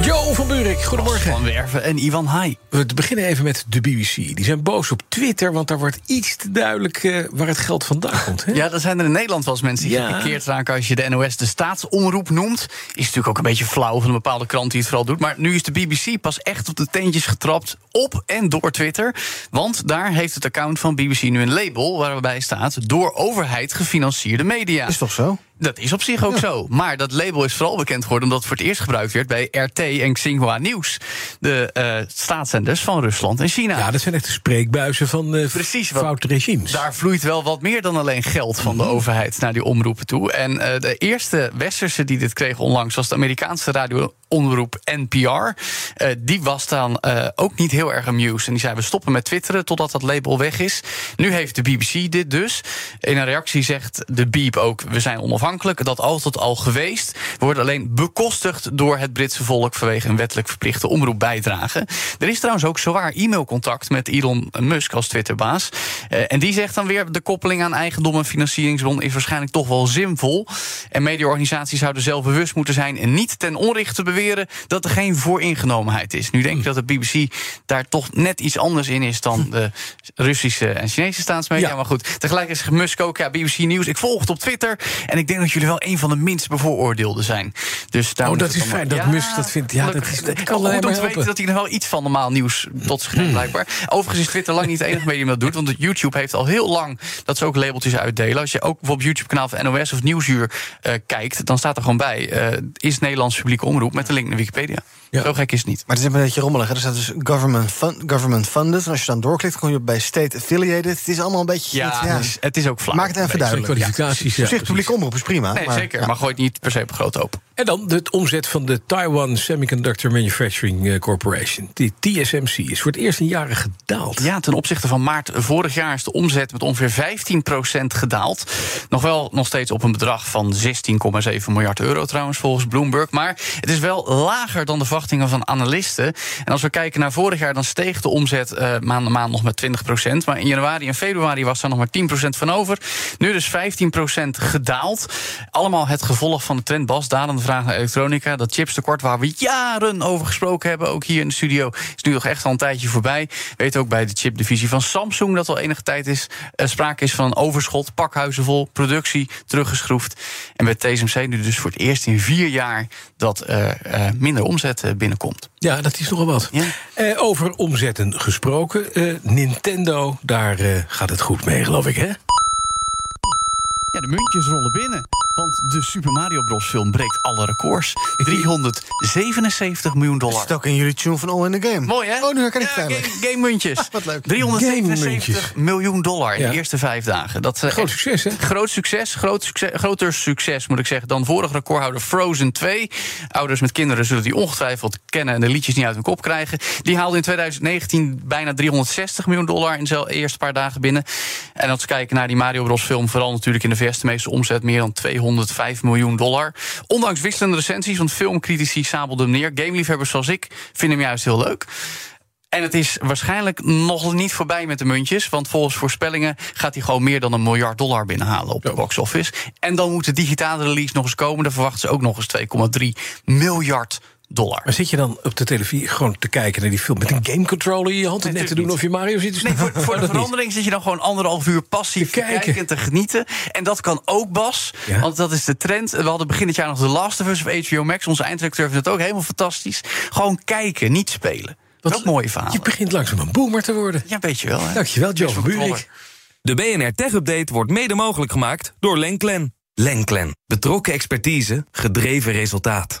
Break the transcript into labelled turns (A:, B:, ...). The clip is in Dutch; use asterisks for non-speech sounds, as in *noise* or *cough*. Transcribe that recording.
A: Joe van Buurik, goedemorgen.
B: Van Werven en Ivan Hai.
A: We beginnen even met de BBC. Die zijn boos op Twitter, want daar wordt iets te duidelijk eh, waar het geld vandaan komt. Hè?
B: Ja, er zijn er in Nederland wel eens mensen die
A: Ja.
B: gekeerd raken als je de NOS de staatsomroep noemt. Is natuurlijk ook een beetje flauw van een bepaalde krant die het vooral doet. Maar nu is de BBC pas echt op de teentjes getrapt op en door Twitter. Want daar heeft het account van BBC nu een label waarbij staat door overheid gefinancierde media.
C: Is toch zo?
B: Dat is op zich ook zo. Maar dat label is vooral bekend geworden omdat het voor het eerst gebruikt werd bij RT en Xinhua Nieuws. De eh staatszenders van Rusland en China.
A: Ja, dat zijn echt de spreekbuizen van eh
B: Precies,
A: regimes.
B: Daar vloeit wel wat meer dan alleen geld van de
A: Mhm.
B: overheid naar die omroepen toe. En eh, de eerste westerse die dit kreeg onlangs was de Amerikaanse radioomroep NPR. Eh, die was dan eh, ook niet heel erg amused. En die zei: we stoppen met twitteren totdat dat label weg is. Nu heeft de BBC dit dus. In een reactie zegt de Beep ook: we zijn onafhankelijk. Dat altijd al geweest. We worden alleen bekostigd door het Britse volk vanwege een wettelijk verplichte omroepbijdrage. Er is trouwens ook zowaar e-mailcontact met Elon Musk als Twitterbaas. Eh, en die zegt dan weer: de koppeling aan eigendom en financieringsbron is waarschijnlijk toch wel zinvol. En mediaorganisaties zouden zelf bewust moeten zijn en niet ten onrechte beweren dat er geen vooringenomenheid is. Nu denk ik dat de BBC daar toch net iets anders in is dan de Russische en Chinese staatsmedia.
A: Ja.
B: Maar goed, tegelijk is Musk ook, ja, BBC Nieuws. Ik volg het op Twitter en ik denk dat jullie wel een van de minst bevooroordeelden zijn. Dus daar
A: Oh, dat is fijn dat Musk dat vindt. Ja, dat is- dat kan
B: Goed om te weten dat hij nog wel iets van normaal nieuws tot zich neemt, blijkbaar. Overigens is Twitter lang niet het enige medium dat doet. Want YouTube heeft al heel lang dat ze ook labeltjes uitdelen. Als je ook bijvoorbeeld YouTube-kanaal van NOS of Nieuwsuur eh, kijkt... dan staat er gewoon bij, eh, is Nederlands publieke omroep... met een link naar Wikipedia.
A: Ja.
B: Zo gek is het niet.
C: Maar het is een beetje rommelig. hè. Er staat dus government, government funded. En als je dan doorklikt, kom je op bij state affiliated. Het is allemaal een beetje...
B: Ja,
C: ja.
B: Het, is, het is ook flauw.
C: Maak het even duidelijk.
A: kwalificaties.
C: Op
A: ja,
C: zich, publieke omroep is prima.
B: Nee,
C: maar,
B: zeker.
C: ja.
B: Maar gooi het niet per se op groot open.
A: En dan de omzet van de Taiwan Semiconductor Manufacturing eh, Corporation. Die TSMC is voor het eerst in jaren gedaald.
B: Ja, ten opzichte van maart vorig jaar is de omzet met ongeveer 15% gedaald. Nog wel nog steeds op een bedrag van 16,7 miljard euro trouwens, volgens Bloomberg. Maar het is wel lager dan de verwachtingen van analisten. En als we kijken naar vorig jaar, dan steeg de omzet eh, maand aan maand nog met 20%. Maar in januari en februari was er nog maar 10% van over. Nu dus 15% gedaald. Allemaal het gevolg van de trend Bas, dalende vraag naar elektronica. Dat chipstekort waar we jaren over gesproken hebben, ook hier in de studio, is nu nog echt al een tijdje voorbij. Weet ook bij de chipdivisie van Samsung dat al enige tijd is, eh, sprake is van een overschot. Pakhuizen vol, productie teruggeschroefd. En bij TSMC nu dus voor het eerst in vier jaar dat eh, minder omzet binnenkomt.
A: Ja, dat is nogal wat.
B: Ja.
A: Eh, over omzetten gesproken. eh, Nintendo, daar eh, gaat het goed mee, geloof ik, hè?
B: Ja, de muntjes rollen binnen. Want de Super Mario Bros. film breekt alle records. 377 miljoen dollar.
C: het ook in jullie tune van All in the Game?
B: Mooi, hè?
C: Oh, nu herken ik het
B: ja, game, game muntjes. *laughs*
C: Wat leuk.
B: 377
A: Game-muntjes.
B: miljoen dollar in
A: Ja.
B: de eerste vijf dagen. Dat, eh,
A: Groot succes, hè?
B: Groot succes, groot succes, groter succes moet ik zeggen dan vorig recordhouder Frozen 2. Ouders met kinderen zullen die ongetwijfeld kennen en de liedjes niet uit hun kop krijgen. Die haalde in 2019 bijna 360 miljoen dollar in zijn eerste paar dagen binnen. En als we kijken naar die Mario Bros film, vooral natuurlijk in de VS de meeste omzet meer dan 205 miljoen dollar. Ondanks wisselende recensies, want filmcritici sabelden hem neer. Gameliefhebbers zoals ik vinden hem juist heel leuk. En het is waarschijnlijk nog niet voorbij met de muntjes. Want volgens voorspellingen gaat hij gewoon meer dan een miljard dollar binnenhalen op de box office. En dan moet de digitale release nog eens komen. Dan verwachten ze ook nog eens 2,3 miljard dollar.
A: Maar zit je dan op de televisie gewoon te kijken naar die film met een gamecontroller in je hand en net te doen of je Mario zit te
B: Nee, voor,
A: spelen?
B: voor *laughs* de
A: niet.
B: verandering zit je dan gewoon anderhalf uur passief
A: Te
B: kijken. en te genieten. En dat kan ook, Bas.
A: Ja.
B: Want dat is de trend. We hadden begin dit jaar nog The Last of Us of HBO Max. Onze eindredacteur vindt het ook helemaal fantastisch. Gewoon kijken, niet spelen. Dat is ook mooie verhalen.
A: Je begint langzaam een boomer te worden.
B: Ja, weet je wel. Hè?
A: Dankjewel, Joe van Buurik.
D: De BNR Tech Update wordt mede mogelijk gemaakt door Lenklen. Lenklen. Betrokken expertise, gedreven resultaat.